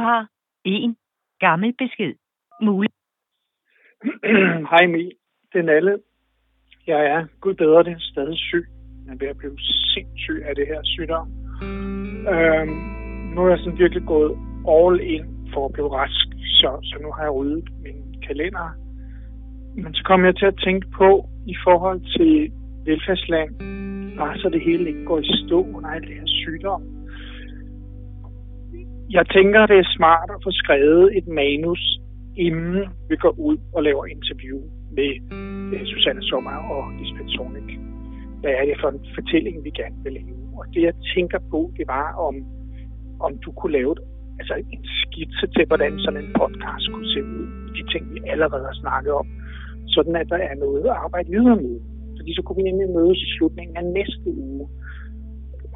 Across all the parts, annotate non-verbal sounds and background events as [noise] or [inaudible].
har en gammel besked. Mulig. [clears throat] Hej Mi, det er Nalle. Jeg er, gud bedre det, stadig syg. Jeg er ved at blive sindssyg af det her sygdom. Øhm, nu er jeg sådan virkelig gået all in for at blive rask, så, så nu har jeg ryddet min kalender. Men så kommer jeg til at tænke på, i forhold til velfærdsland, bare så det hele ikke går i stå under alt det her sygdom. Jeg tænker, det er smart at få skrevet et manus, inden vi går ud og laver interview med øh, Susanne Sommer og Lisbeth Sonik. Hvad er det for en fortælling, vi gerne vil lave? Og det, jeg tænker på, det var, om, om du kunne lave altså en skitse til, hvordan sådan en podcast kunne se ud. De ting, vi allerede har snakket om. Sådan, at der er noget at arbejde videre med. Fordi så kunne vi nemlig mødes i slutningen af næste uge.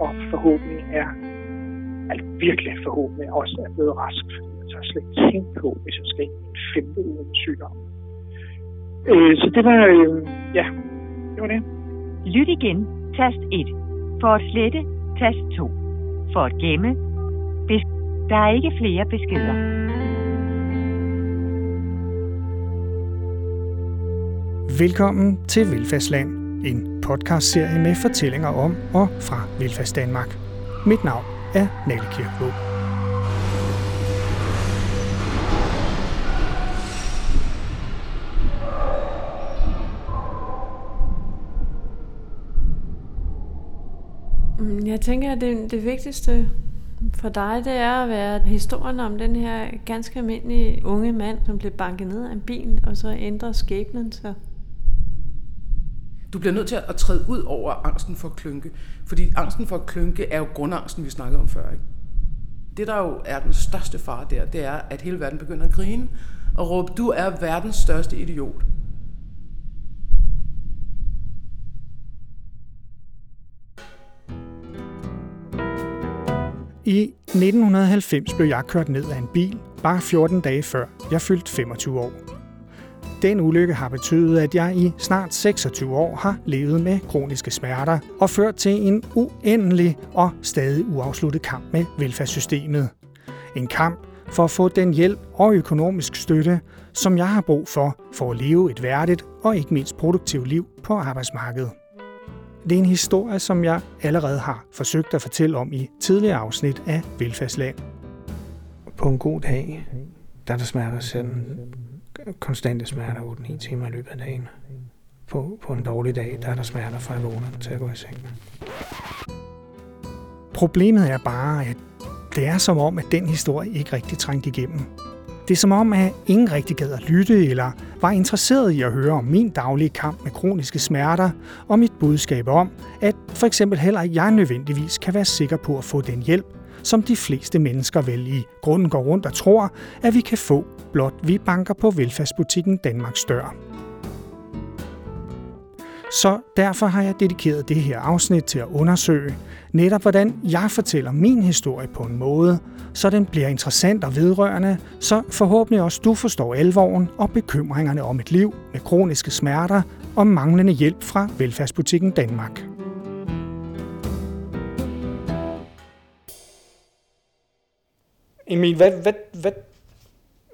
Og forhåbentlig er, altså virkelig forhåbentlig også er blevet rask. Jeg tager slet ikke tænkt på, hvis jeg skal en femte uge med sygdom. Øh, så det var, øh, ja, det var det. Lyt igen. Tast 1. For at slette, tast 2. For at gemme, bes- der er ikke flere beskeder. Velkommen til Velfærdsland, en podcastserie med fortællinger om og fra Velfærdsdanmark. Mit navn er Nalle Kirkbo. Mm, jeg tænker, at det, det vigtigste for dig, det er at være historien om den her ganske almindelige unge mand, som blev banket ned af en bil, og så ændrer skæbnen sig. Du bliver nødt til at træde ud over angsten for at klynke. Fordi angsten for at klynke er jo grundangsten, vi snakkede om før. Ikke? Det, der jo er den største fare der, det er, at hele verden begynder at grine og råbe, du er verdens største idiot. I 1990 blev jeg kørt ned af en bil, bare 14 dage før jeg fyldte 25 år. Den ulykke har betydet, at jeg i snart 26 år har levet med kroniske smerter og ført til en uendelig og stadig uafsluttet kamp med velfærdssystemet. En kamp for at få den hjælp og økonomisk støtte, som jeg har brug for for at leve et værdigt og ikke mindst produktivt liv på arbejdsmarkedet. Det er en historie, som jeg allerede har forsøgt at fortælle om i tidligere afsnit af Velfærdsland. På en god dag, der er der smerter sådan konstante smerter 8-9 timer i løbet af dagen. På, på en dårlig dag, der er der smerter fra jeg vågner til at gå i seng. Problemet er bare, at det er som om, at den historie ikke rigtig trængte igennem. Det er som om, at ingen rigtig gad at lytte eller var interesseret i at høre om min daglige kamp med kroniske smerter og mit budskab om, at for eksempel heller ikke jeg nødvendigvis kan være sikker på at få den hjælp, som de fleste mennesker vel i grunden går rundt og tror, at vi kan få, blot vi banker på velfærdsbutikken Danmarks dør. Så derfor har jeg dedikeret det her afsnit til at undersøge netop, hvordan jeg fortæller min historie på en måde, så den bliver interessant og vedrørende, så forhåbentlig også du forstår alvoren og bekymringerne om et liv med kroniske smerter og manglende hjælp fra velfærdsbutikken Danmark. Emil, hvad, hvad, hvad,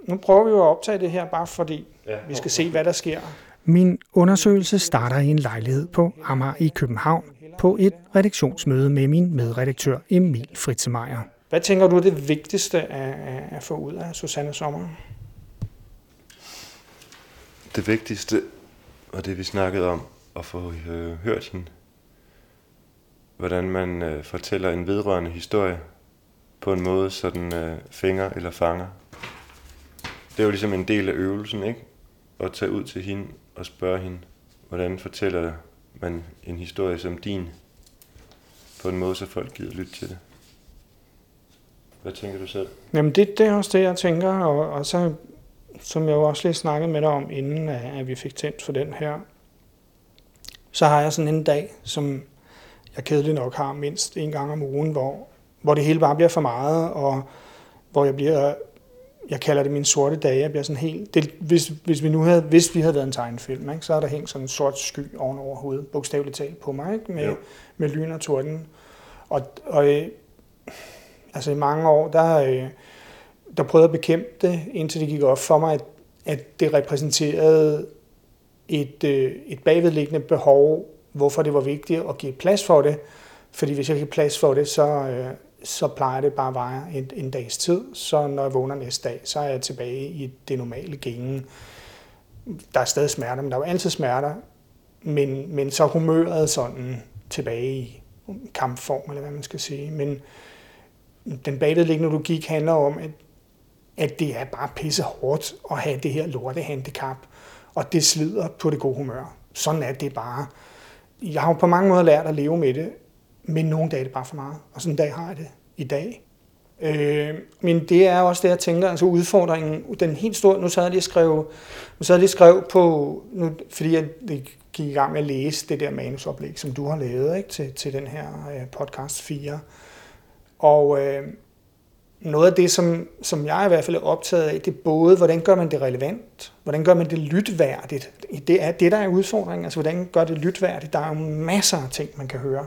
nu prøver vi jo at optage det her, bare fordi ja, vi skal se, hvad der sker. Min undersøgelse starter i en lejlighed på Amager i København på et redaktionsmøde med min medredaktør Emil Fritzemeier. Hvad tænker du er det vigtigste at, at få ud af Susanne Sommer? Det vigtigste var det, vi snakkede om, at få øh, hørt hende. Hvordan man øh, fortæller en vedrørende historie på en måde, så den øh, fænger eller fanger. Det er jo ligesom en del af øvelsen, ikke? At tage ud til hende og spørge hende, hvordan fortæller man en historie som din, på en måde, så folk gider lytte til det. Hvad tænker du selv? Jamen det, det er også det, jeg tænker, og, og så, som jeg jo også lige snakkede med dig om, inden at vi fik tændt for den her, så har jeg sådan en dag, som jeg kedeligt nok har mindst en gang om ugen, hvor, hvor det hele bare bliver for meget, og hvor jeg bliver, jeg kalder det min sorte dage, jeg bliver sådan helt, det, hvis, hvis, vi nu havde, hvis vi havde været en tegnefilm, ikke, så er der hængt sådan en sort sky oven over hovedet, bogstaveligt talt på mig, ikke, med, Jo. med lyn og torden. Og, og øh, altså i mange år, der, øh, der prøvede at bekæmpe det, indtil det gik op for mig, at, at det repræsenterede et, øh, et bagvedliggende behov, hvorfor det var vigtigt at give plads for det. Fordi hvis jeg ikke har plads for det, så, øh, så plejer det bare at vare en, en dags tid. Så når jeg vågner næste dag, så er jeg tilbage i det normale gænge. Der er stadig smerter, men der er jo altid smerter. Men, men så humøret sådan tilbage i kampform, eller hvad man skal sige. Men den bagvedliggende logik handler om, at, at det er bare pisse hårdt at have det her lorte handicap, og det slider på det gode humør. Sådan er det bare. Jeg har jo på mange måder lært at leve med det, men nogle dage er det bare for meget, og sådan en dag har jeg det i dag. Øh, men det er også det, jeg tænker, altså udfordringen, den helt store, nu sad jeg lige og skrev, nu sad jeg lige skrev på, nu, fordi jeg gik i gang med at læse det der manusoplæg, som du har lavet ikke, til, til den her øh, podcast 4. Og øh, noget af det, som, som jeg i hvert fald er optaget af, det er både, hvordan gør man det relevant, hvordan gør man det lytværdigt. Det er det, der er udfordringen, altså hvordan gør det lytværdigt. Der er jo masser af ting, man kan høre.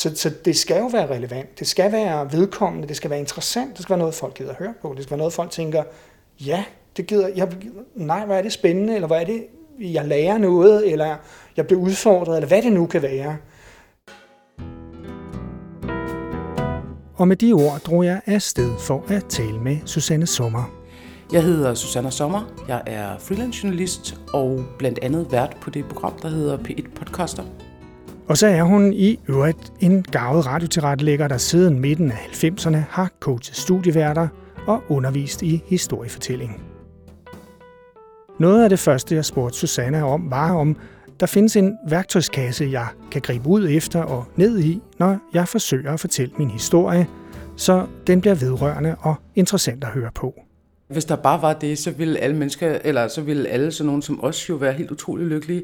Så, så det skal jo være relevant, det skal være vedkommende, det skal være interessant, det skal være noget, folk gider at høre på, det skal være noget, folk tænker, ja, det gider jeg, nej, hvor er det spændende, eller hvor er det, jeg lærer noget, eller jeg bliver udfordret, eller hvad det nu kan være. Og med de ord drog jeg afsted for at tale med Susanne Sommer. Jeg hedder Susanne Sommer. Jeg er freelance journalist og blandt andet vært på det program, der hedder P1 Podcaster. Og så er hun i øvrigt en gavet radiotilrettelægger, der siden midten af 90'erne har coachet studieværter og undervist i historiefortælling. Noget af det første, jeg spurgte Susanne om, var om, der findes en værktøjskasse, jeg kan gribe ud efter og ned i, når jeg forsøger at fortælle min historie, så den bliver vedrørende og interessant at høre på. Hvis der bare var det, så ville alle mennesker, eller så ville alle sådan nogen som os jo være helt utrolig lykkelige.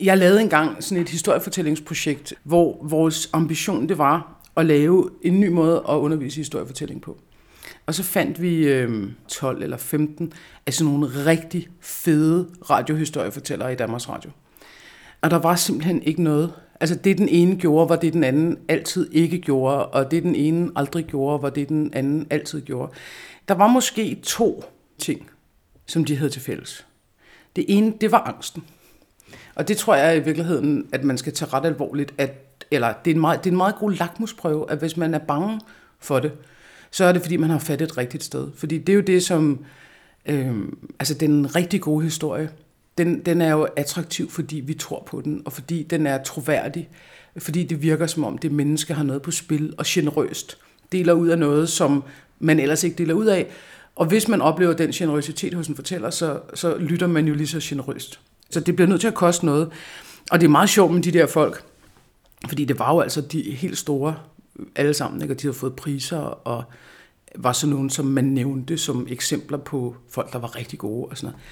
Jeg lavede engang sådan et historiefortællingsprojekt, hvor vores ambition det var at lave en ny måde at undervise historiefortælling på. Og så fandt vi øh, 12 eller 15 af sådan nogle rigtig fede radiohistoriefortællere i Danmarks Radio. Og der var simpelthen ikke noget. Altså det den ene gjorde, var det den anden altid ikke gjorde, og det den ene aldrig gjorde, var det den anden altid gjorde. Der var måske to ting, som de havde til fælles. Det ene, det var angsten. Og det tror jeg i virkeligheden, at man skal tage ret alvorligt, at, eller det er, en meget, det er en meget god lakmusprøve, at hvis man er bange for det, så er det, fordi man har fat et rigtigt sted. Fordi det er jo det, som... Øh, altså, den rigtig gode historie, den, den er jo attraktiv, fordi vi tror på den, og fordi den er troværdig, fordi det virker som om det menneske har noget på spil, og generøst deler ud af noget, som man ellers ikke deler ud af. Og hvis man oplever den generøsitet hos en fortæller, så, så lytter man jo lige så generøst. Så det bliver nødt til at koste noget. Og det er meget sjovt med de der folk, fordi det var jo altså de helt store øh, alle sammen, ikke? og de havde fået priser, og var sådan nogen, som man nævnte som eksempler på folk, der var rigtig gode og sådan noget.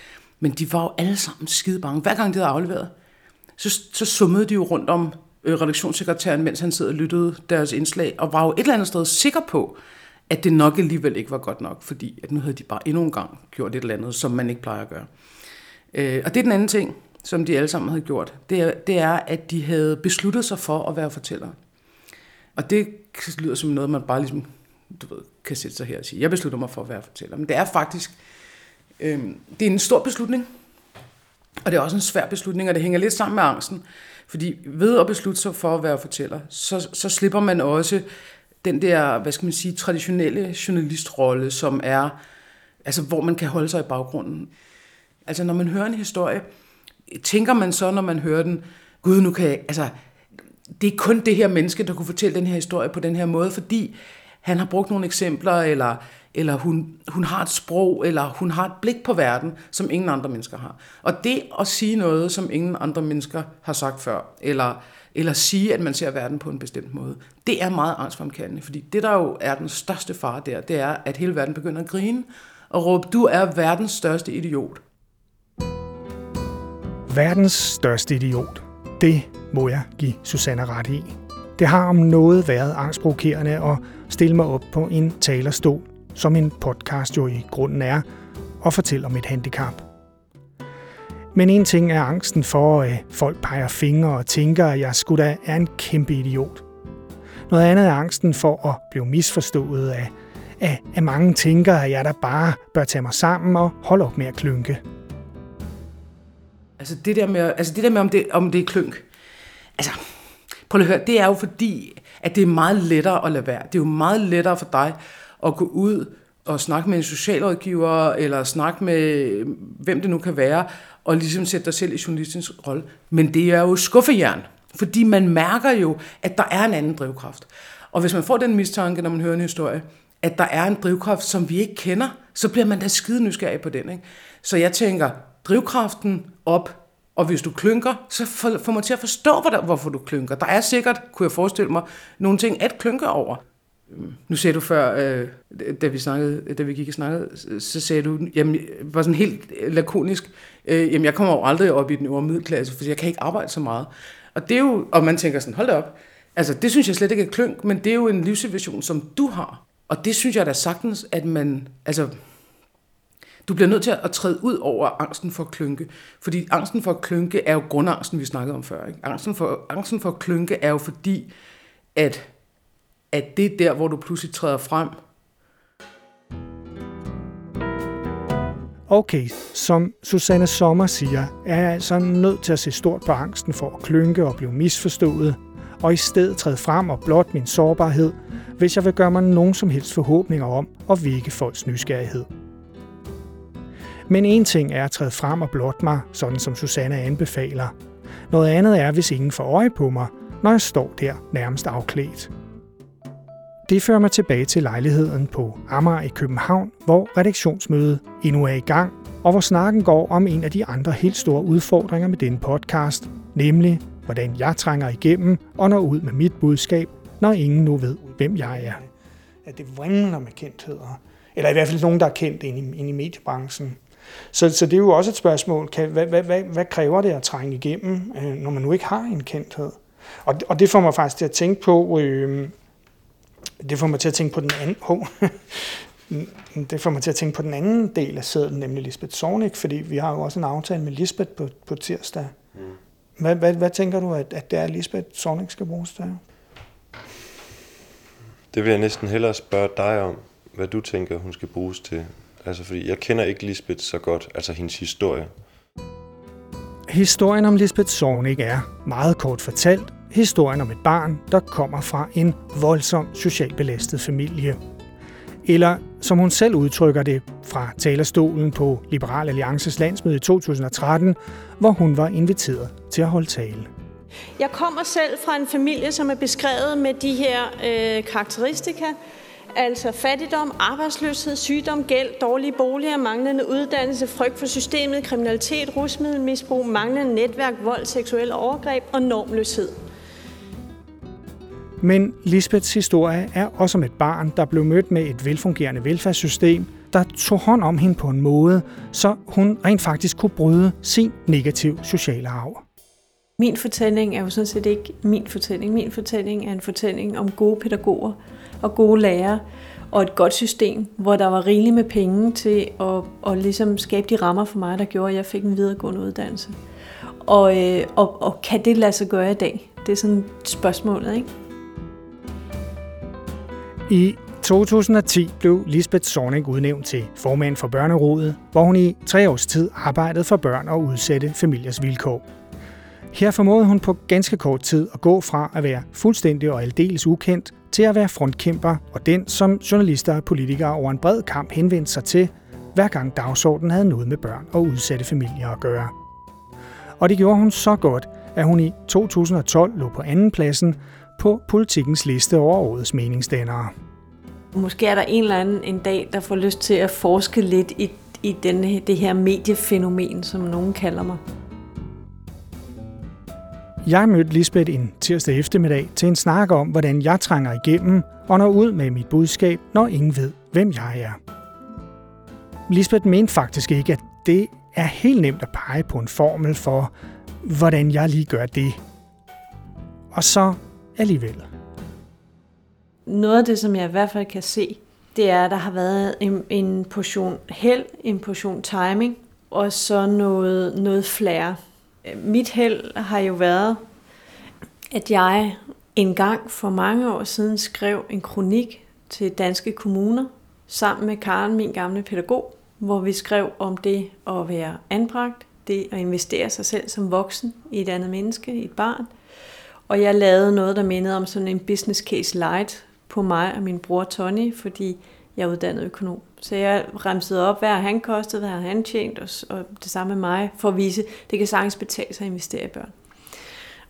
Men de var jo alle sammen skide bange. Hver gang de havde afleveret, så, så summede de jo rundt om øh, redaktionssekretæren, mens han sad og lyttede deres indslag, og var jo et eller andet sted sikker på, at det nok alligevel ikke var godt nok, fordi at nu havde de bare endnu en gang gjort et eller andet, som man ikke plejer at gøre. Øh, og det er den anden ting, som de alle sammen havde gjort. Det er, det er, at de havde besluttet sig for at være fortællere. Og det lyder som noget, man bare ligesom, du ved, kan sætte sig her og sige, jeg beslutter mig for at være fortæller. Men det er faktisk, øh, det er en stor beslutning, og det er også en svær beslutning, og det hænger lidt sammen med angsten. Fordi ved at beslutte sig for at være fortæller, så, så slipper man også den der, hvad skal man sige, traditionelle journalistrolle, som er, altså hvor man kan holde sig i baggrunden. Altså når man hører en historie, tænker man så, når man hører den, gud, nu kan jeg, altså, det er kun det her menneske, der kunne fortælle den her historie på den her måde, fordi han har brugt nogle eksempler, eller, eller hun, hun har et sprog, eller hun har et blik på verden, som ingen andre mennesker har. Og det at sige noget, som ingen andre mennesker har sagt før, eller, eller sige, at man ser verden på en bestemt måde, det er meget angstfremkaldende, fordi det, der jo er den største fare der, det er, at hele verden begynder at grine og råbe, du er verdens største idiot. Verdens største idiot. Det må jeg give Susanne ret i. Det har om noget været angstprovokerende at stille mig op på en talerstol, som en podcast jo i grunden er, og fortælle om et handicap. Men en ting er angsten for, at folk peger fingre og tænker, at jeg skulle da er en kæmpe idiot. Noget andet er angsten for at blive misforstået af, at, at mange tænker, at jeg da bare bør tage mig sammen og holde op med at klynke. Altså det der med, altså det der med om, det, om det er klønk. Altså, prøv at høre, det er jo fordi, at det er meget lettere at lade være. Det er jo meget lettere for dig at gå ud og snakke med en socialrådgiver, eller snakke med øh, hvem det nu kan være, og ligesom sætte dig selv i journalistens rolle. Men det er jo skuffejern, fordi man mærker jo, at der er en anden drivkraft. Og hvis man får den mistanke, når man hører en historie, at der er en drivkraft, som vi ikke kender, så bliver man da skide nysgerrig på den. Ikke? Så jeg tænker, drivkraften op, og hvis du klynker, så får man til at forstå, hvorfor du klynker. Der er sikkert, kunne jeg forestille mig, nogle ting at klynke over. Nu sagde du før, øh, da vi, snakkede, da vi gik og snakkede, så sagde du, jamen, var sådan helt lakonisk, øh, jamen jeg kommer jo aldrig op i den øvre middelklasse, for jeg kan ikke arbejde så meget. Og det er jo, og man tænker sådan, hold da op, altså det synes jeg slet ikke er klønk, men det er jo en livssituation, som du har. Og det synes jeg da sagtens, at man, altså, du bliver nødt til at træde ud over angsten for at klynke. Fordi angsten for at klynke er jo grundangsten, vi snakkede om før. Ikke? Angsten, for, angsten for at klynke er jo fordi, at, at det er der, hvor du pludselig træder frem. Okay, som Susanne Sommer siger, er jeg altså nødt til at se stort på angsten for at klynke og blive misforstået, og i stedet træde frem og blot min sårbarhed, hvis jeg vil gøre mig nogen som helst forhåbninger om at vække folks nysgerrighed. Men en ting er at træde frem og blot mig, sådan som Susanne anbefaler. Noget andet er, hvis ingen får øje på mig, når jeg står der nærmest afklædt. Det fører mig tilbage til lejligheden på Amager i København, hvor redaktionsmødet endnu er i gang, og hvor snakken går om en af de andre helt store udfordringer med denne podcast, nemlig hvordan jeg trænger igennem og når ud med mit budskab, når ingen nu ved, hvem jeg er. At det vrimler med kendtheder. Eller i hvert fald nogen, der er kendt inde i, inde i mediebranchen. Så, så det er jo også et spørgsmål, kan, hvad, hvad, hvad, hvad kræver det at trænge igennem, øh, når man nu ikke har en kendthed? Og, og det får mig faktisk til at tænke på, øh, det får mig til at tænke på den anden, [laughs] oh, det får mig til at tænke på den anden del af sæden, nemlig Lisbeth Zornig, fordi vi har jo også en aftale med Lisbeth på, på tirsdag. Mm. Hvad, hvad, hvad tænker du, at, at det er, Lisbeth Zornig skal bruges til? Det vil jeg næsten hellere spørge dig om, hvad du tænker, hun skal bruges til. Altså, fordi jeg kender ikke Lisbeth så godt, altså hendes historie. Historien om Lisbeth Zornig er, meget kort fortalt, historien om et barn, der kommer fra en voldsom socialt belastet familie. Eller som hun selv udtrykker det fra talerstolen på Liberal Alliances landsmøde i 2013, hvor hun var inviteret til at holde tale. Jeg kommer selv fra en familie, som er beskrevet med de her øh, karakteristika, altså fattigdom, arbejdsløshed, sygdom, gæld, dårlige boliger, manglende uddannelse, frygt for systemet, kriminalitet, rusmiddelmisbrug, manglende netværk, vold, seksuel overgreb og normløshed. Men Lisbeths historie er også om et barn, der blev mødt med et velfungerende velfærdssystem, der tog hånd om hende på en måde, så hun rent faktisk kunne bryde sin negativ sociale arv. Min fortælling er jo sådan set ikke min fortælling. Min fortælling er en fortælling om gode pædagoger og gode lærere og et godt system, hvor der var rigeligt med penge til at, at ligesom skabe de rammer for mig, der gjorde, at jeg fik en videregående uddannelse. Og, øh, og, og kan det lade sig gøre i dag? Det er sådan spørgsmålet, ikke? I 2010 blev Lisbeth Zornig udnævnt til formand for Børnerådet, hvor hun i tre års tid arbejdede for børn og udsatte familiers vilkår. Her formåede hun på ganske kort tid at gå fra at være fuldstændig og aldeles ukendt til at være frontkæmper og den, som journalister og politikere over en bred kamp henvendte sig til, hver gang dagsordenen havde noget med børn og udsatte familier at gøre. Og det gjorde hun så godt, at hun i 2012 lå på anden pladsen på politikens liste over årets meningsdannere. Måske er der en eller anden en dag, der får lyst til at forske lidt i, i denne, det her mediefænomen, som nogen kalder mig. Jeg mødte Lisbeth en tirsdag eftermiddag til en snak om, hvordan jeg trænger igennem og når ud med mit budskab, når ingen ved, hvem jeg er. Lisbeth mente faktisk ikke, at det er helt nemt at pege på en formel for, hvordan jeg lige gør det. Og så alligevel. Noget af det, som jeg i hvert fald kan se, det er, at der har været en, en portion held, en portion timing, og så noget, noget flair. Mit held har jo været, at jeg en gang for mange år siden skrev en kronik til danske kommuner sammen med Karen, min gamle pædagog, hvor vi skrev om det at være anbragt, det at investere sig selv som voksen i et andet menneske, i et barn. Og jeg lavede noget, der mindede om sådan en business case light på mig og min bror Tony, fordi jeg er uddannet økonom. Så jeg remsede op, hvad han kostede, hvad han tjent, og, og det samme med mig, for at vise, at det kan sagtens betale sig at investere i børn.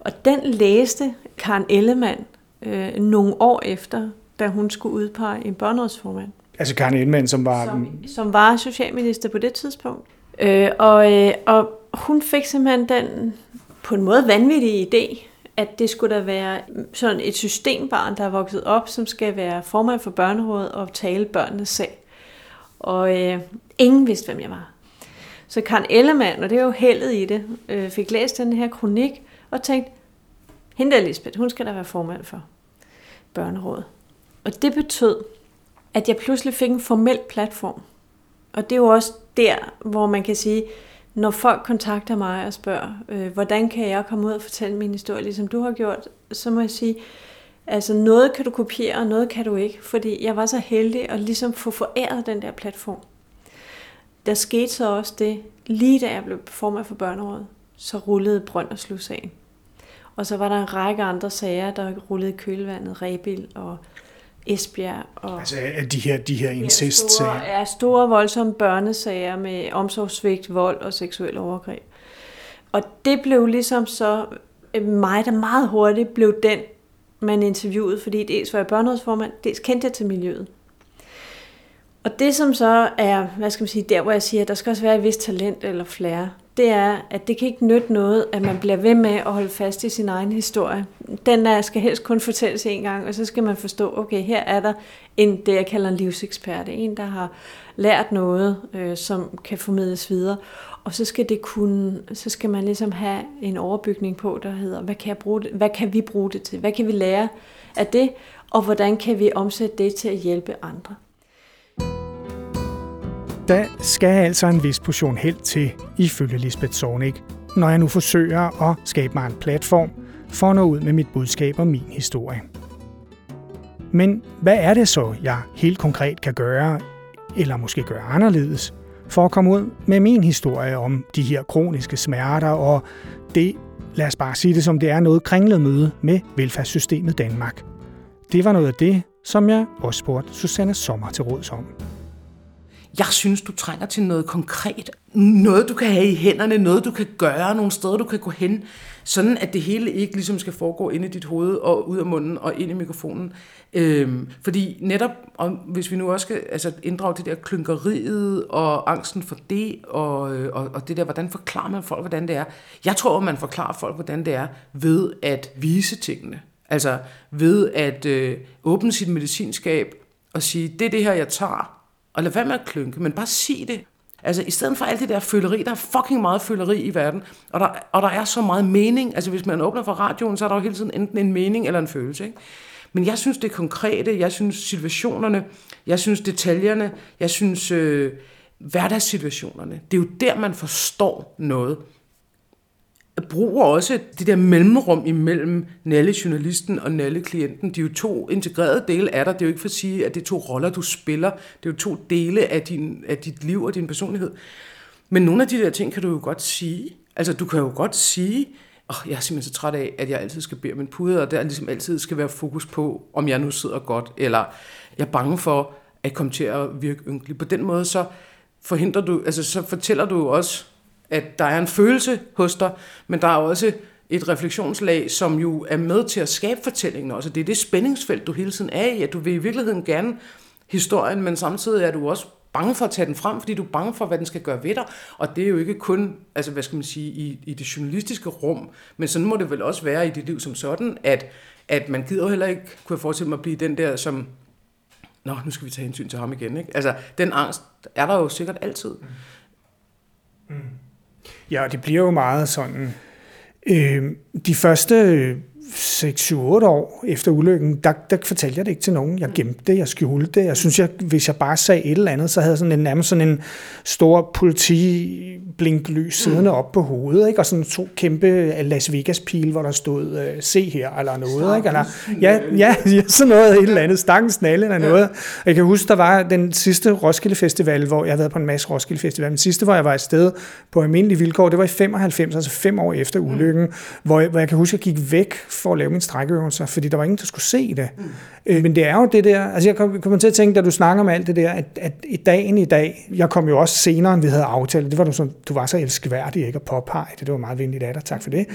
Og den læste Karen Ellemann øh, nogle år efter, da hun skulle udpege en børnerådsformand. Altså Karen Ellemann, som var... Som, som var socialminister på det tidspunkt. Øh, og, øh, og hun fik simpelthen den på en måde vanvittige idé, at det skulle da være sådan et systembarn, der er vokset op, som skal være formand for børnerådet og tale børnenes sag. Og øh, ingen vidste, hvem jeg var. Så Karen Ellemann, og det er jo heldet i det, øh, fik læst den her kronik og tænkte, hende der Lisbeth, hun skal da være formand for børnerådet. Og det betød, at jeg pludselig fik en formel platform. Og det er jo også der, hvor man kan sige, når folk kontakter mig og spørger, øh, hvordan kan jeg komme ud og fortælle min historie, ligesom du har gjort, så må jeg sige, altså noget kan du kopiere, og noget kan du ikke, fordi jeg var så heldig at ligesom få foræret den der platform. Der skete så også det, lige da jeg blev formand for børnerådet, så rullede Brønderslev-sagen. Og så var der en række andre sager, der rullede kølvandet, Rebil og Esbjerg. Og altså de her, de her incest-sager? Ja, store, voldsomme børnesager med omsorgssvigt, vold og seksuel overgreb. Og det blev ligesom så øh, mig, der meget hurtigt blev den, man interviewede, fordi dels var jeg børnerådsformand, dels kendte jeg til miljøet. Og det som så er, hvad skal man sige, der hvor jeg siger, at der skal også være et vist talent eller flere, det er, at det kan ikke nytte noget, at man bliver ved med at holde fast i sin egen historie. Den er, skal helst kun fortælles en gang, og så skal man forstå, okay, her er der en, det jeg kalder en livsekspert, en der har lært noget, øh, som kan formidles videre, og så skal det kunne, så skal man ligesom have en overbygning på, der hedder, hvad kan, jeg bruge det, hvad kan vi bruge det til? Hvad kan vi lære af det? Og hvordan kan vi omsætte det til at hjælpe andre? Der skal altså en vis portion held til, ifølge Lisbeth Zornig, når jeg nu forsøger at skabe mig en platform for at nå ud med mit budskab og min historie. Men hvad er det så, jeg helt konkret kan gøre, eller måske gøre anderledes, for at komme ud med min historie om de her kroniske smerter og det, lad os bare sige det som det er, noget kringlet møde med velfærdssystemet Danmark. Det var noget af det, som jeg også spurgte Susanne Sommer til råds om. Jeg synes, du trænger til noget konkret. Noget, du kan have i hænderne, noget, du kan gøre, nogle steder, du kan gå hen. Sådan, at det hele ikke ligesom skal foregå ind i dit hoved og ud af munden og ind i mikrofonen. Øhm, fordi netop, og hvis vi nu også skal altså, inddrage det der klynkeriet og angsten for det, og, øh, og, og det der, hvordan forklarer man folk, hvordan det er. Jeg tror, at man forklarer folk, hvordan det er, ved at vise tingene. Altså ved at øh, åbne sit medicinskab og sige, det er det her, jeg tager, og lad være med at klynke, men bare sig det. Altså, i stedet for alt det der føleri, der er fucking meget føleri i verden, og der, og der er så meget mening. Altså, hvis man åbner for radioen, så er der jo hele tiden enten en mening eller en følelse, ikke? Men jeg synes, det konkrete, jeg synes situationerne, jeg synes detaljerne, jeg synes øh, hverdagssituationerne. Det er jo der, man forstår noget bruger også det der mellemrum imellem Nalle journalisten og Nalle klienten. De er jo to integrerede dele af dig. Det er jo ikke for at sige, at det er to roller, du spiller. Det er jo to dele af, din, af dit liv og din personlighed. Men nogle af de der ting kan du jo godt sige. Altså, du kan jo godt sige, oh, jeg er simpelthen så træt af, at jeg altid skal bede min pude, og der ligesom altid skal være fokus på, om jeg nu sidder godt, eller jeg er bange for at komme til at virke ynkelig. På den måde, så forhindrer du, altså så fortæller du også at der er en følelse hos dig, men der er også et refleksionslag, som jo er med til at skabe fortællingen også. Det er det spændingsfelt, du hele tiden er i, at du vil i virkeligheden gerne historien, men samtidig er du også bange for at tage den frem, fordi du er bange for, hvad den skal gøre ved dig. Og det er jo ikke kun, altså hvad skal man sige, i, i det journalistiske rum, men sådan må det vel også være i dit liv som sådan, at, at man gider jo heller ikke, kunne jeg forestille mig, at blive den der, som, nå, nu skal vi tage hensyn til ham igen. Ikke? Altså, den angst er der jo sikkert altid. Mm. mm. Ja, det bliver jo meget sådan... Øh, de første øh, 6-7-8 år efter ulykken, der, der fortalte jeg det ikke til nogen. Jeg gemte det, jeg skjulte det. Jeg synes, jeg, hvis jeg bare sagde et eller andet, så havde jeg sådan en, nærmest sådan en stor politiblinklys siddende op på hovedet, ikke? og sådan to kæmpe Las Vegas-pil, hvor der stod, øh, se her, eller noget. Ikke? Eller, ja, ja, [laughs] ja, sådan noget, et eller andet, stangen snalle eller noget. Og jeg kan huske, der var den sidste Roskilde Festival, hvor jeg har været på en masse Roskilde Festival, den sidste, hvor jeg var afsted på almindelige vilkår, det var i 95, altså fem år efter ulykken, mm. hvor, jeg, hvor jeg kan huske, at jeg gik væk for at lave mine strækøvelser, fordi der var ingen, der skulle se det. Mm. Øh, men det er jo det der, altså jeg kommer til at tænke, da du snakker om alt det der, at, at i dagen i dag, jeg kom jo også senere, end vi havde aftalt, det var du, sådan, du var så elskværdig, ikke at påpege det, det var meget venligt af dig, tak for det.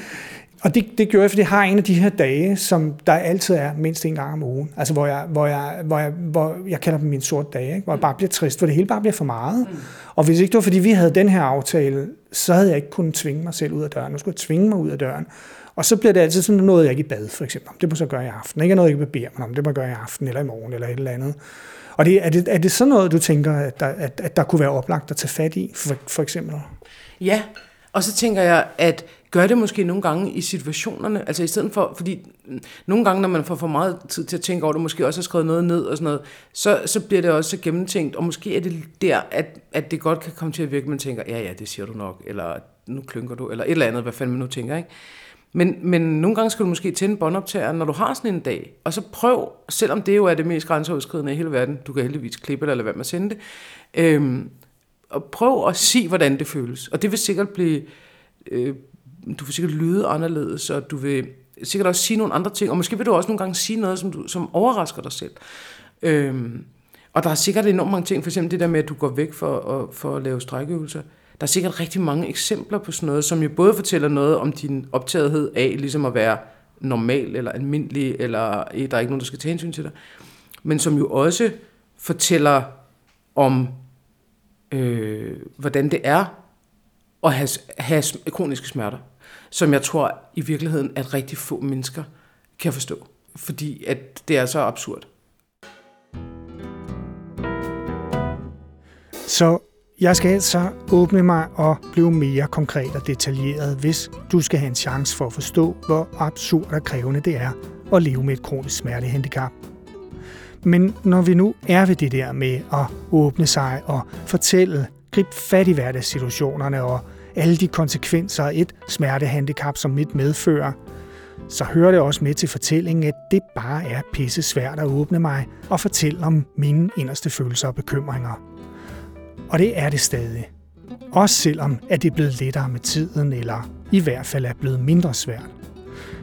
Og det, det gjorde jeg, fordi jeg har en af de her dage, som der altid er mindst en gang om ugen. Altså hvor jeg, hvor jeg, hvor jeg, hvor jeg kalder dem mine sorte dage, ikke? hvor jeg bare bliver trist, hvor det hele bare bliver for meget. Mm. Og hvis ikke det var, fordi vi havde den her aftale, så havde jeg ikke kunnet tvinge mig selv ud af døren. Nu skulle jeg tvinge mig ud af døren. Og så bliver det altid sådan noget, jeg ikke i bad, for eksempel. Det må så gøre i aften. Ikke noget, jeg ikke beder mig om. Det må jeg gøre i aften, eller i morgen, eller et eller andet. Og det, er, det, er det sådan noget, du tænker, at der, at, at der kunne være oplagt at tage fat i, for, for eksempel? Ja, og så tænker jeg, at gør det måske nogle gange i situationerne, altså i stedet for, fordi nogle gange, når man får for meget tid til at tænke over det, måske også har skrevet noget ned og sådan noget, så, så bliver det også så gennemtænkt, og måske er det der, at, at det godt kan komme til at virke, man tænker, ja ja, det siger du nok, eller nu klynker du, eller et eller andet, hvad fanden man nu tænker, ikke? Men, men nogle gange skal du måske tænde båndoptageren, når du har sådan en dag. Og så prøv, selvom det jo er det mest grænseoverskridende i hele verden, du kan heldigvis klippe det eller hvad med at sende det, øhm, og prøv at se, hvordan det føles. Og det vil sikkert blive, øh, du vil sikkert lyde anderledes, og du vil sikkert også sige nogle andre ting, og måske vil du også nogle gange sige noget, som, du, som overrasker dig selv. Øhm, og der er sikkert enormt mange ting, for eksempel det der med, at du går væk for, at, for at lave strækøvelser. Der er sikkert rigtig mange eksempler på sådan noget, som jo både fortæller noget om din optagethed af ligesom at være normal eller almindelig, eller eh, der er ikke nogen, der skal tage hensyn til dig, men som jo også fortæller om, øh, hvordan det er at have, have kroniske smerter, som jeg tror i virkeligheden, at rigtig få mennesker kan forstå, fordi at det er så absurd. Så jeg skal altså åbne mig og blive mere konkret og detaljeret, hvis du skal have en chance for at forstå, hvor absurd og krævende det er at leve med et kronisk smertehandicap. Men når vi nu er ved det der med at åbne sig og fortælle, gribe fat i hverdagssituationerne og alle de konsekvenser, et smertehandicap som mit medfører, så hører det også med til fortællingen, at det bare er pisse svært at åbne mig og fortælle om mine inderste følelser og bekymringer. Og det er det stadig. Også selvom at det er blevet lettere med tiden, eller i hvert fald er blevet mindre svært.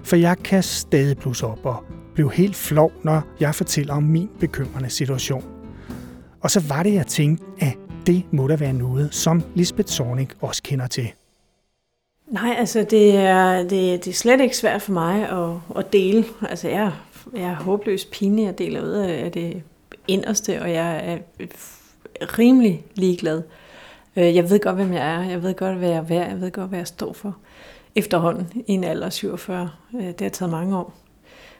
For jeg kan stadig blusse op og blive helt flov, når jeg fortæller om min bekymrende situation. Og så var det, jeg tænkte, at det må da være noget, som Lisbeth Zornig også kender til. Nej, altså det er, det, det er slet ikke svært for mig at, at dele. Altså jeg, jeg er håbløst pinlig at dele ud af det inderste, og jeg er rimelig ligeglad. Øh, jeg ved godt, hvem jeg er. Jeg ved godt, hvad jeg er værd. Jeg ved godt, hvad jeg står for. Efterhånden i en alder af 47. Øh, det har taget mange år.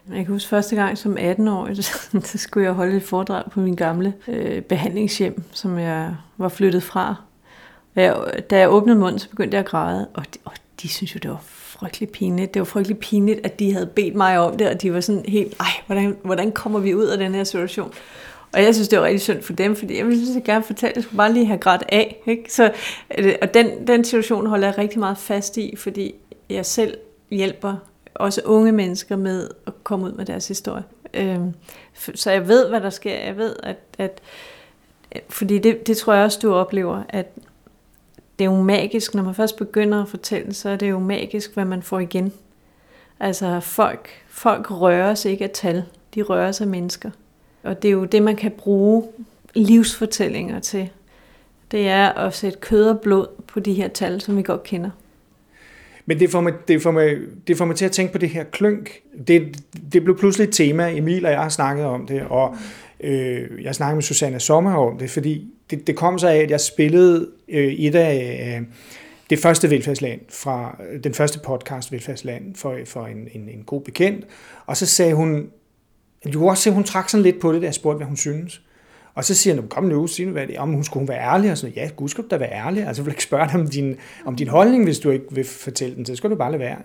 Jeg kan huske første gang som 18-årig, [laughs] så skulle jeg holde et foredrag på min gamle øh, behandlingshjem, som jeg var flyttet fra. da jeg åbnede munden, så begyndte jeg at græde, og de, og de synes jo, det var frygtelig pinligt. Det var frygtelig pinligt, at de havde bedt mig om det, og de var sådan helt, ej, hvordan, hvordan kommer vi ud af den her situation? Og jeg synes, det var rigtig synd for dem, fordi jeg ville så gerne fortælle, at jeg skulle bare lige have grædt af. Ikke? Så, øh, og den, den situation holder jeg rigtig meget fast i, fordi jeg selv hjælper også unge mennesker med at komme ud med deres historie. Øhm, så jeg ved, hvad der sker. Jeg ved, at, at øh, fordi det, det tror jeg også, du oplever, at det er jo magisk, når man først begynder at fortælle, så er det jo magisk, hvad man får igen. Altså folk, folk rører sig ikke af tal, de rører sig af mennesker. Og det er jo det, man kan bruge livsfortællinger til. Det er at sætte kød og blod på de her tal, som vi godt kender. Men det får, mig, det, får mig, det får mig til at tænke på det her klønk. Det, det blev pludselig et tema. Emil og jeg har snakket om det, og øh, jeg snakkede med Susanne Sommer om det, fordi det, det kom så af, at jeg spillede øh, et af øh, det første velfærdsland fra den første podcast Velfærdsland for, for en, en, en god bekendt, og så sagde hun, du kunne også se, at hun trak sådan lidt på det, da jeg spurgte, hvad hun synes. Og så siger han, kom nu, sig nu, hvad det er. Om hun skulle hun være ærlig? Og sådan, ja, gud skal du da være ærlig. Altså, jeg vil ikke spørge dig om din, om din holdning, hvis du ikke vil fortælle den, så skal du bare lade være.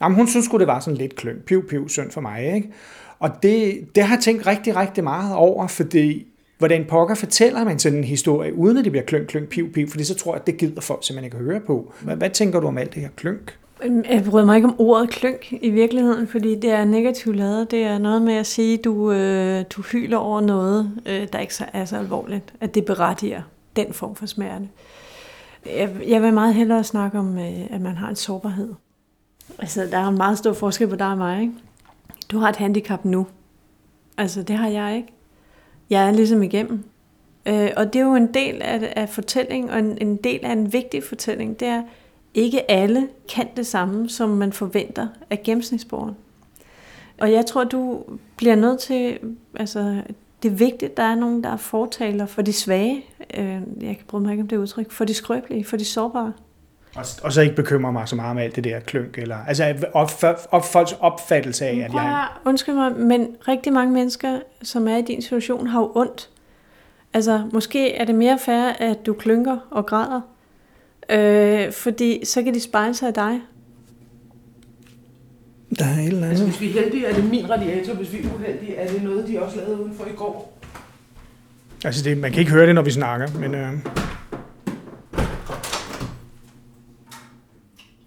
Nej, men hun synes det var sådan lidt kløn, piv, piv, synd for mig, ikke? Og det, det har jeg tænkt rigtig, rigtig meget over, fordi hvordan pokker fortæller man sådan en historie, uden at det bliver klønk, klønk, piv, piv, fordi så tror jeg, at det gider folk simpelthen ikke høre på. Hvad, hvad tænker du om alt det her klønk? Øhm, jeg bryder mig ikke om ordet klønk i virkeligheden, fordi det er negativt lavet. Det er noget med at sige, at du, øh, du hyler over noget, øh, der ikke er så alvorligt, at det berettiger den form for smerte. Jeg, jeg vil meget hellere snakke om, øh, at man har en sårbarhed. Altså, der er en meget stor forskel på dig og mig, ikke? Du har et handicap nu. Altså, det har jeg ikke. Jeg er ligesom igennem. Øh, og det er jo en del af, af fortælling, og en, en del af en vigtig fortælling, det er, ikke alle kan det samme, som man forventer af gennemsnitsborgeren. Og jeg tror, du bliver nødt til, altså det er vigtigt, at der er nogen, der er fortaler for de svage, øh, jeg kan bruge mig ikke om det udtryk, for de skrøbelige, for de sårbare. Og, og så ikke bekymre mig så meget om alt det der klønk, eller altså op, op, folks opfattelse af, at jeg... Undskyld mig, men rigtig mange mennesker, som er i din situation, har jo ondt. Altså, måske er det mere fair, at du klynker og græder, Øh, fordi så kan de spejle sig af dig. Der er et eller andet. Altså, hvis vi er heldige, er det min radiator. Hvis vi er uheldige, er det noget, de også lavede udenfor i går. Altså, det, man kan ikke høre det, når vi snakker, men... Øh...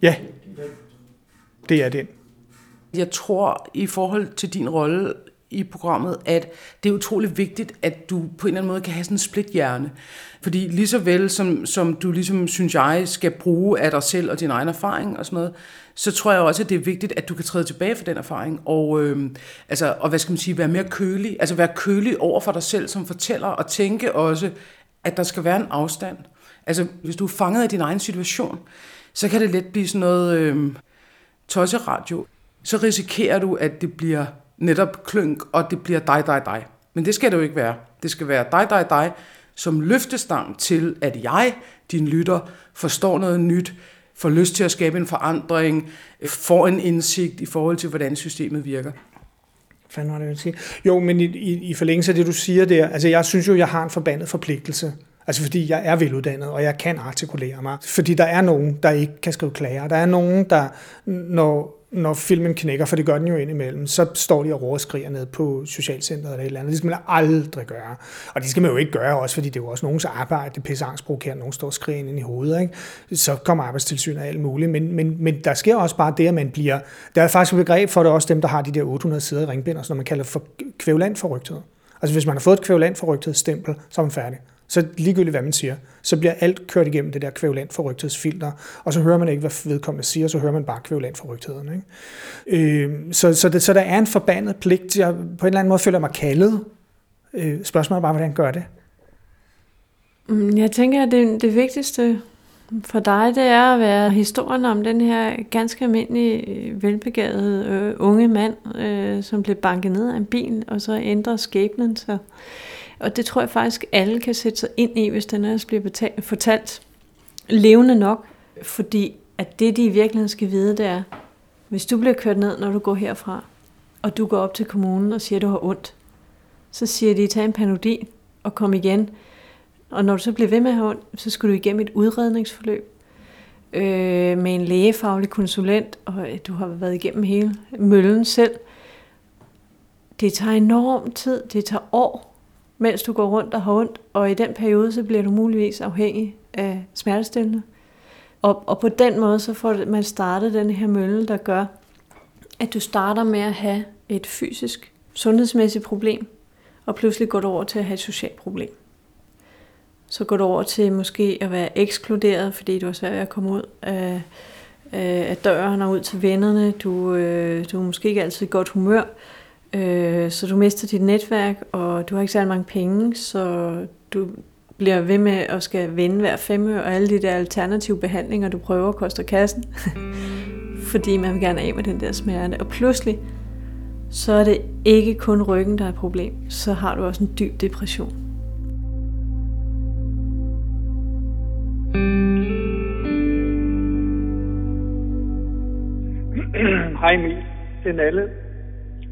Ja, det er den. Jeg tror, i forhold til din rolle i programmet, at det er utrolig vigtigt, at du på en eller anden måde kan have sådan en splithjerne. Fordi lige så vel som, som du ligesom, synes jeg, skal bruge af dig selv og din egen erfaring og sådan noget, så tror jeg også, at det er vigtigt, at du kan træde tilbage fra den erfaring, og, øh, altså, og hvad skal man sige, være mere kølig, altså være kølig over for dig selv som fortæller, og tænke også, at der skal være en afstand. Altså, hvis du er fanget af din egen situation, så kan det let blive sådan noget øh, tosseradio. Så risikerer du, at det bliver netop klønk, og det bliver dig, dig, dig. Men det skal det jo ikke være. Det skal være dig, dig, dig, som løftestang til, at jeg, din lytter, forstår noget nyt, får lyst til at skabe en forandring, får en indsigt i forhold til, hvordan systemet virker. Fanden var det, jeg sige? Jo, men i, i, i forlængelse af det, du siger der, altså jeg synes jo, jeg har en forbandet forpligtelse. Altså fordi jeg er veluddannet, og jeg kan artikulere mig. Fordi der er nogen, der ikke kan skrive klager. Der er nogen, der, når når filmen knækker, for det gør den jo indimellem, så står de og råskriger ned på socialcentret eller et eller andet. Det skal man aldrig gøre. Og det skal man jo ikke gøre også, fordi det er jo også nogens arbejde. Det er pisse angstprovokerende, nogen står og skriger ind i hovedet. Ikke? Så kommer arbejdstilsynet og alt muligt. Men, men, men der sker også bare det, at man bliver... Der er faktisk et begreb for det også dem, der har de der 800 sider i ringbinder, som man kalder for kvævlandforrygthed. Altså hvis man har fået et kvævlandforrygtet stempel, så er man færdig. Så ligegyldigt hvad man siger, så bliver alt kørt igennem det der kvævland forrygthedsfilter, og så hører man ikke, hvad vedkommende siger, så hører man bare kvævland forrygtheden. Ikke? Øh, så, så, det, så der er en forbandet pligt. Jeg på en eller anden måde føler mig kaldet. Øh, spørgsmålet er bare, hvordan gør det? Mm, jeg tænker, at det, det vigtigste for dig, det er at være historien om den her ganske almindelige, øh, velbegavede øh, unge mand, øh, som blev banket ned af en bil, og så ændrer skæbnen sig. Og det tror jeg faktisk, alle kan sætte sig ind i, hvis den ellers bliver betalt, fortalt levende nok. Fordi at det, de i virkeligheden skal vide, det er, hvis du bliver kørt ned, når du går herfra, og du går op til kommunen og siger, at du har ondt, så siger de, tag en panodil og kom igen. Og når du så bliver ved med at have ondt, så skal du igennem et udredningsforløb øh, med en lægefaglig konsulent, og øh, du har været igennem hele møllen selv. Det tager enorm tid, det tager år, mens du går rundt og har ondt, og i den periode, så bliver du muligvis afhængig af smertestillende. Og, og på den måde, så får man startet den her mølle, der gør, at du starter med at have et fysisk, sundhedsmæssigt problem, og pludselig går du over til at have et socialt problem. Så går du over til måske at være ekskluderet, fordi du har svært ved at komme ud af, af døren og ud til vennerne. Du, øh, du er måske ikke altid i godt humør. Øh, så du mister dit netværk, og du har ikke særlig mange penge, så du bliver ved med at skal vende hver femme, og alle de der alternative behandlinger, du prøver, koster kassen. [laughs] Fordi man vil gerne af med den der smerte. Og pludselig, så er det ikke kun ryggen, der er et problem. Så har du også en dyb depression. Hej Emil, det er Nalle.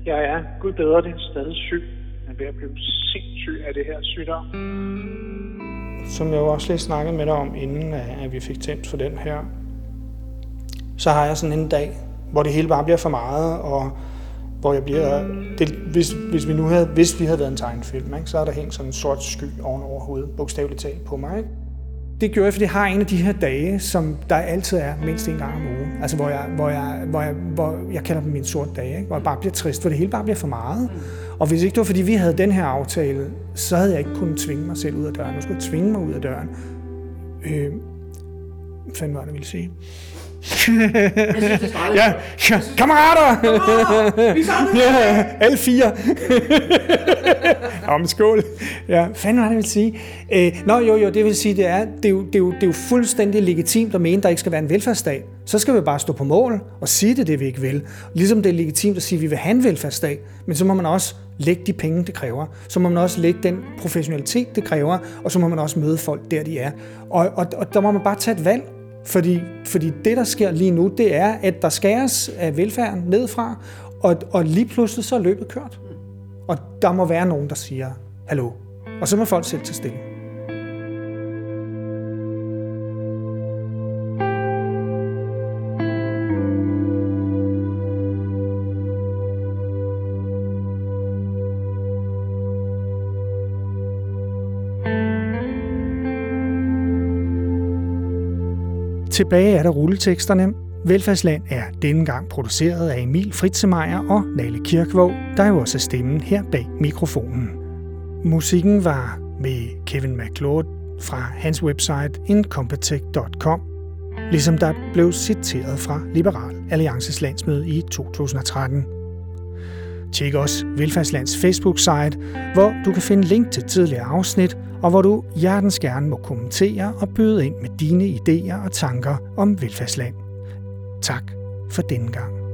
Jeg er Gud bedre, det er stadig syg, men ved at blive sindssyg af det her sygdom. Som jeg jo også lige snakkede med dig om, inden at vi fik tændt for den her, så har jeg sådan en dag, hvor det hele bare bliver for meget, og hvor jeg bliver... Det, hvis, hvis, vi nu havde, hvis vi havde været en tegnefilm, ikke, så er der hængt sådan en sort sky oven over hovedet, bogstaveligt talt på mig. Ikke? Det gjorde jeg, fordi jeg har en af de her dage, som der altid er mindst en gang om ugen. Altså hvor jeg, hvor jeg, hvor jeg, hvor jeg kalder dem mine sorte dage, ikke? hvor jeg bare bliver trist, hvor det hele bare bliver for meget. Og hvis ikke det var, fordi vi havde den her aftale, så havde jeg ikke kunnet tvinge mig selv ud af døren. Jeg skulle tvinge mig ud af døren. Øh, hvad fanden var det, jeg ville sige? Synes, ja, ja, kammerater! Vi ja, alle fire. Om skål. Ja, fanden var det, ville sige? Øh, nå, jo, jo, det vil sige, det er, det, er jo, det, er jo, det er jo fuldstændig legitimt at mene, der ikke skal være en velfærdsstat. Så skal vi bare stå på mål og sige det, det vi ikke vil. Ligesom det er legitimt at sige, at vi vil have en velfærdsstat, men så må man også lægge de penge, det kræver. Så må man også lægge den professionalitet, det kræver, og så må man også møde folk der, de er. Og, og, og der må man bare tage et valg, fordi, fordi det, der sker lige nu, det er, at der skæres af velfærden nedfra, og, og lige pludselig så er løbet kørt. Og der må være nogen, der siger, hallo. Og så må folk selv tage stilling. Tilbage er der rulleteksterne. Velfærdsland er denne gang produceret af Emil Fritzemeier og Nale Kirkvåg, der jo også er stemmen her bag mikrofonen. Musikken var med Kevin McLeod fra hans website incompetech.com, ligesom der blev citeret fra Liberal Alliances landsmøde i 2013. Tjek også Velfærdslands Facebook-site, hvor du kan finde link til tidligere afsnit, og hvor du hjertens gerne må kommentere og byde ind med dine idéer og tanker om velfærdsland. Tak for denne gang.